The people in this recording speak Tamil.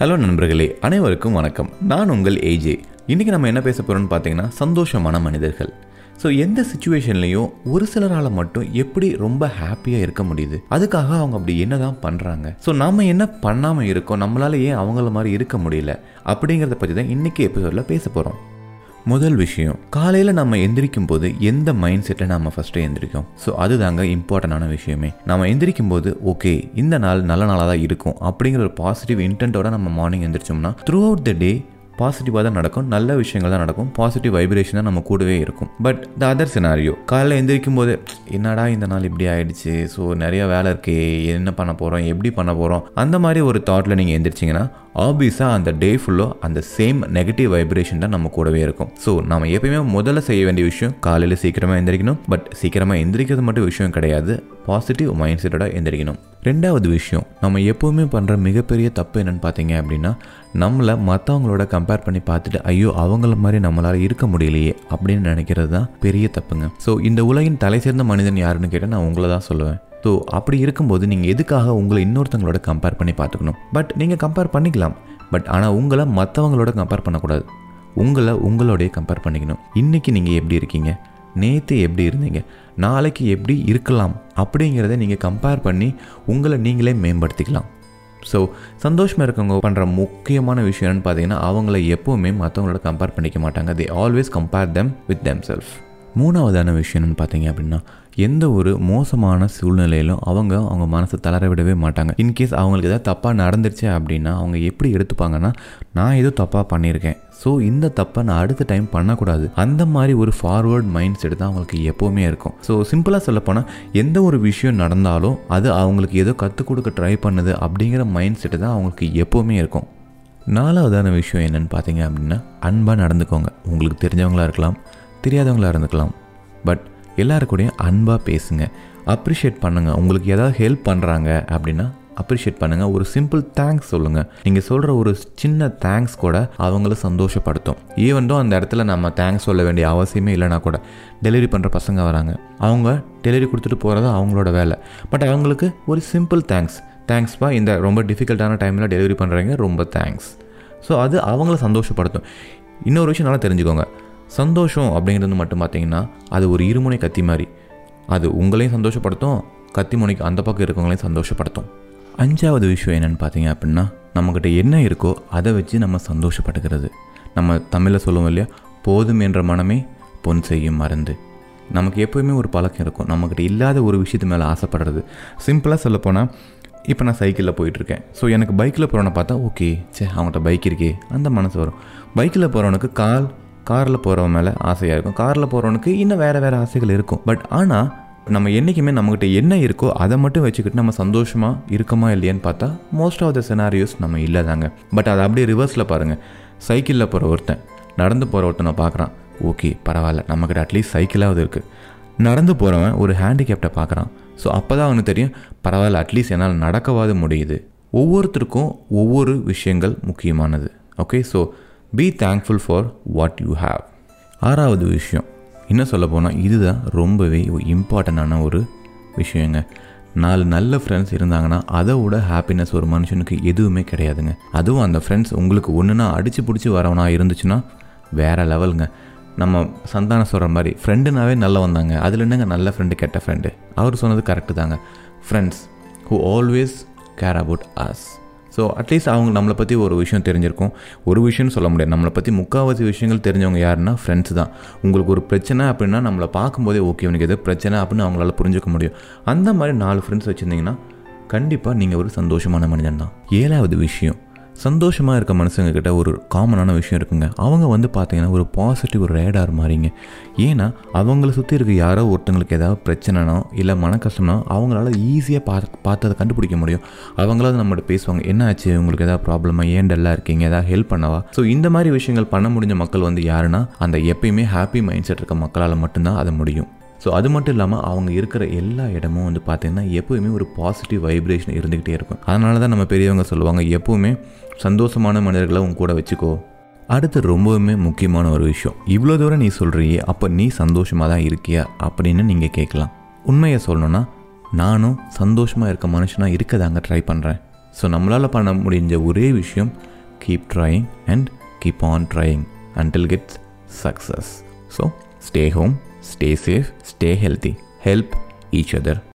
ஹலோ நண்பர்களே. அனைவருக்கும் வணக்கம். நான் உங்கள் ஏஜே இன்றைக்கி நம்ம என்ன பேச போகிறோம்னு பார்த்தீங்கன்னா சந்தோஷமான மனிதர்கள். ஸோ எந்த சுச்சுவேஷன்லையும் ஒரு சிலரால் மட்டும் எப்படி ரொம்ப ஹாப்பியாக இருக்க முடியுது? அதுக்காக அவங்க அப்படி என்ன தான் பண்ணுறாங்க ஸோ நம்ம என்ன பண்ணாமல் இருக்கோம்? நம்மளால ஏன் அவங்கள மாதிரி இருக்க முடியல? அப்படிங்கிறத பற்றி தான் இன்றைக்கி எபிசோடில் பேச போகிறோம் முதல் விஷயம் காலையில் நம்ம எந்திரிக்கும் போது எந்த மைண்ட் செட்டில் நம்ம ஃபஸ்ட்டு எந்திரிக்கும் ஸோ அதுதாங்க இம்பார்ட்டண்டான விஷயமே. நம்ம எந்திரிக்கும் போது ஓகே இந்த நாள் நல்ல நாளாக தான் இருக்கும் அப்படிங்கிற ஒரு பாசிட்டிவ் இன்டென்ட்டோட நம்ம மார்னிங் எந்திரிச்சோம்னா த்ரூ அவுட் த டே பாசிட்டிவாக தான் நடக்கும் நல்ல விஷயங்கள் தான் நடக்கும் பாசிட்டிவ் வைப்ரேஷன் தான் நம்ம கூடவே இருக்கும். பட் த அதர் சினாரியோ காலையில் எந்திரிக்கும் போது என்னடா இந்த நாள் இப்படி ஆயிடுச்சு? ஸோ நிறைய வேலை இருக்கே என்ன பண்ண போகிறோம் எப்படி பண்ண போகிறோம் அந்த மாதிரி ஒரு தாட்டில் நீங்கள் எந்திரிச்சிங்கன்னா ஆப்வியஸாக அந்த டே ஃபுல்லோ அந்த சேம் நெகட்டிவ் வைப்ரேஷன் தான் நம்ம கூடவே இருக்கும். ஸோ நம்ம எப்பயுமே முதல்ல செய்ய வேண்டிய விஷயம் காலையில் சீக்கிரமாக எந்திரிக்கணும். பட் சீக்கிரமாக எந்திரிக்கிறது மட்டும் விஷயம் கிடையாது. பாசிட்டிவ் மைண்ட் செட்டோட எந்திரிக்கணும். ரெண்டாவது விஷயம் நம்ம எப்போவுமே பண்ணுற மிகப்பெரிய தப்பு என்னன்னு பார்த்தீங்க அப்படின்னா நம்மளை மற்றவங்களோட கம்பேர் பண்ணி பார்த்துட்டு ஐயோ அவங்கள மாதிரி நம்மளால் இருக்க முடியலையே அப்படின்னு நினைக்கிறது தான் பெரிய தப்புங்க. ஸோ இந்த உலகின் தலை சேர்ந்த மனிதன் யாருன்னு கேட்டால் நான் உங்களை தான் சொல்லுவேன். ஸோ அப்படி இருக்கும்போது நீங்கள் எதுக்காக உங்களை இன்னொருத்தங்களோட கம்பேர் பண்ணி பார்த்துக்கணும்? பட் நீங்கள் கம்பேர் பண்ணிக்கலாம். பட் ஆனால் உங்களை மற்றவங்களோட கம்பேர் பண்ணக்கூடாது. உங்களை உங்களோடைய கம்பேர் பண்ணிக்கணும். இன்றைக்கி நீங்கள் எப்படி இருக்கீங்க? நேற்று எப்படி இருந்தீங்க? நாளைக்கு எப்படி இருக்கலாம்? அப்படிங்கிறத நீங்கள் கம்பேர் பண்ணி உங்களை நீங்களே மேம்படுத்திக்கலாம். ஸோ சந்தோஷமாக இருக்கவங்க பண்ணுற முக்கியமான விஷயம் என்னென்னு பார்த்தீங்கன்னா அவங்கள எப்போவுமே மற்றவங்களோட கம்பேர் பண்ணிக்க மாட்டாங்க. They always compare them with them self மூணாவதான விஷயம்னு பார்த்தீங்க அப்படின்னா எந்த ஒரு மோசமான சூழ்நிலையிலும் அவங்க அவங்க மனசை தளர விடவே மாட்டாங்க இன்கேஸ் அவங்களுக்கு ஏதாவது தப்பாக நடந்துருச்சு அப்படின்னா அவங்க எப்படி எடுத்துப்பாங்கன்னா நான் ஏதோ தப்பாக பண்ணியிருக்கேன். ஸோ இந்த தப்பை நான் அடுத்த டைம் பண்ணக்கூடாது. அந்த மாதிரி ஒரு ஃபார்வர்ட் மைண்ட் செட் தான் அவங்களுக்கு எப்போவுமே இருக்கும். ஸோ சிம்பிளாக சொல்லப்போனால் எந்த ஒரு விஷயம் நடந்தாலும் அது அவங்களுக்கு ஏதோ கற்றுக் கொடுக்க ட்ரை பண்ணுது அப்படிங்கிற மைண்ட் செட்டு தான் அவங்களுக்கு எப்போவுமே இருக்கும். நாலாவதான விஷயம் என்னென்னு பார்த்தீங்க அப்படின்னா அன்பாக நடந்துக்கோங்க. உங்களுக்கு தெரிஞ்சவங்களா இருக்கலாம். தெரியாதவங்களாக இருந்துக்கலாம். பட் எல்லாருக்கூடையும் அன்பாக பேசுங்க. அப்ரிஷியேட் பண்ணுங்கள் உங்களுக்கு ஏதாவது ஹெல்ப் பண்ணுறாங்க அப்படின்னா அப்ரிஷியேட் பண்ணுங்கள் ஒரு சிம்பிள் தேங்க்ஸ் சொல்லுங்கள் நீங்கள் சொல்கிற ஒரு சின்ன தேங்க்ஸ் கூட அவங்கள சந்தோஷப்படுத்தும். ஈவன் அந்த இடத்துல நம்ம தேங்க்ஸ் சொல்ல வேண்டிய அவசியமே இல்லைனா கூட டெலிவரி பண்ணுற பசங்க வராங்க. அவங்க டெலிவரி கொடுத்துட்டு போகிறது அவங்களோட வேலை. பட் அவங்களுக்கு ஒரு சிம்பிள் தேங்க்ஸ் தேங்க்ஸ்ப்பா இந்த ரொம்ப டிஃபிகல்ட்டான டைமில் டெலிவரி பண்ணுறீங்க ரொம்ப தேங்க்ஸ் ஸோ அது அவங்கள சந்தோஷப்படுத்தும். இன்னொரு விஷயம் நல்லா தெரிஞ்சுக்கோங்க. சந்தோஷம் அப்படிங்கிறது மட்டும் பார்த்தீங்கன்னா அது ஒரு இருமுனை கத்தி மாதிரி. அது உங்களையும் சந்தோஷப்படுத்தும் கத்தி முனைக்கு அந்த பக்கம் இருக்கவங்களையும் சந்தோஷப்படுத்தும். அஞ்சாவது விஷயம் என்னென்னு பார்த்தீங்க அப்படின்னா நம்மக்கிட்ட என்ன இருக்கோ அதை வச்சு நம்ம சந்தோஷப்படுகிறது. நம்ம தமிழில் சொல்லுவோம் இல்லையா போதும் என்ற மனமே பொன் செய்யும் மருந்து. நமக்கு எப்போயுமே ஒரு பழக்கம் இருக்கும். நம்மக்கிட்ட இல்லாத ஒரு விஷயத்து மேலே ஆசைப்படுறது. சிம்பிளாக சொல்லப்போனால் இப்போ நான் சைக்கிளில் போயிட்டுருக்கேன். ஸோ எனக்கு பைக்கில் போகிறவனை பார்த்தா ஓகே சே அவங்கள்ட்ட பைக் இருக்கே. அந்த மனசு வரும். பைக்கில் போகிறவனுக்கு கால் காரில் போகிறவன் மேலே ஆசையாக இருக்கும். காரில் போகிறவனுக்கு இன்னும் வேறு வேறு ஆசைகள் இருக்கும். பட் ஆனால் நம்ம என்றைக்குமே நம்மக்கிட்ட என்ன இருக்கோ அதை மட்டும் வச்சுக்கிட்டு நம்ம சந்தோஷமாக இருக்கமா இல்லையான்னு பார்த்தா மோஸ்ட் ஆஃப் த செனாரியோஸ் நம்ம இல்லை தாங்க. பட் அதை அப்படியே ரிவர்ஸில் பாருங்கள் சைக்கிளில் போகிற ஒருத்தன் நடந்து போகிற ஒருத்தனை பார்க்குறான். ஓகே பரவாயில்ல. நம்மக்கிட்ட அட்லீஸ்ட் சைக்கிளாவது இருக்குது நடந்து போகிறவன் ஒரு ஹேண்டிகேப்டை பார்க்குறான். ஸோ அப்போ தான் அவனுக்கு தெரியும் பரவாயில்ல அட்லீஸ்ட் என்னால் நடக்கவாது முடியுது. ஒவ்வொருத்தருக்கும் ஒவ்வொரு விஷயங்கள் முக்கியமானது. Okay so be thankful for what you have ஆறாவது விஷயம். என்ன சொல்ல போனால் இதுதான் ரொம்பவே இம்பார்ட்டண்டான ஒரு விஷயங்க. நாலு நல்ல ஃப்ரெண்ட்ஸ் இருந்தாங்கன்னா அதை விட ஹாப்பினஸ் ஒரு மனுஷனுக்கு எதுவுமே கிடையாதுங்க. அதுவும் அந்த ஃப்ரெண்ட்ஸ் உங்களுக்கு ஒன்றுனா அடித்து பிடிச்சி வரவனா இருந்துச்சுன்னா வேறு லெவலுங்க நம்ம சந்தானம் சொல்கிற மாதிரி ஃப்ரெண்டுனாவே நல்ல வந்தாங்க அதில் என்னங்க? நல்ல ஃப்ரெண்டு கெட்ட ஃப்ரெண்டு அவர் சொன்னது கரெக்டு தாங்க. Friends who always care about us so at least அவங்க நம்மளை பற்றி ஒரு விஷயம் தெரிஞ்சிருக்கும். ஒரு விஷயம்னு சொல்ல முடியாது. நம்மளை பற்றி முக்கால்வாசி விஷயங்கள் தெரிஞ்சவங்க யாருன்னா ஃப்ரெண்ட்ஸ் தான். உங்களுக்கு ஒரு பிரச்சனை அப்படின்னா நம்மளை பார்க்கும்போதே ஓகே உனக்கு எது பிரச்சனை அப்படின்னு அவங்களால புரிஞ்சுக்க முடியும். அந்த மாதிரி நாலு ஃப்ரெண்ட்ஸ் வச்சுருந்தீங்கன்னா கண்டிப்பாக நீங்கள் ஒரு சந்தோஷமான மனிதன் தான். ஏழாவது விஷயம். சந்தோஷமாக இருக்க மனுஷங்க கிட்ட ஒரு காமனான விஷயம் இருக்குங்க. அவங்க வந்து பார்த்தீங்கன்னா ஒரு பாசிட்டிவ் ரேடார் மாதிரிங்க ஏன்னா அவங்கள சுற்றி இருக்க யாரோ ஒருத்தங்களுக்கு ஏதாவது பிரச்சனைனோ இல்லை மன கஷ்டம்னா அவங்களால ஈஸியாக பா பார்த்து அதை கண்டுபிடிக்க முடியும். அவங்களாவது நம்மகிட்ட பேசுவாங்க என்ன ஆச்சு உங்களுக்கு ஏதாவது ப்ராப்ளமா ஏன் டல்லாக இருக்கீங்க? ஏதாவது ஹெல்ப் பண்ணவா? ஸோ இந்த மாதிரி விஷயங்கள் பண்ண முடிஞ்ச மக்கள் வந்து யாருன்னா அந்த எப்பயுமே ஹாப்பி மைண்ட் செட் இருக்க மக்களால் மட்டும்தான் அது முடியும். ஸோ அது மட்டும் இல்லாமல் அவங்க இருக்கிற எல்லா இடமும் வந்து பார்த்திங்கன்னா எப்போவுமே ஒரு பாசிட்டிவ் வைப்ரேஷன் இருந்துக்கிட்டே இருக்கும். அதனால தான் நம்ம பெரியவங்க சொல்லுவாங்க எப்போவுமே சந்தோஷமான மனிதர்களை உங்க கூட வச்சுக்கோ. அடுத்து ரொம்பவுமே முக்கியமான ஒரு விஷயம். இவ்வளோ தூரம் நீ சொல்கிறியே அப்போ நீ சந்தோஷமாக தான் இருக்கியா அப்படின்னு நீங்கள் கேட்கலாம். உண்மையை சொல்லணும்னா நானும் சந்தோஷமாக இருக்க மனுஷனாக இருக்க தாங்க ட்ரை பண்ணுறேன் ஸோ நம்மளால் பண்ண முடிஞ்ச ஒரே விஷயம் keep trying and keep on trying until gets success so stay home stay safe stay healthy help each other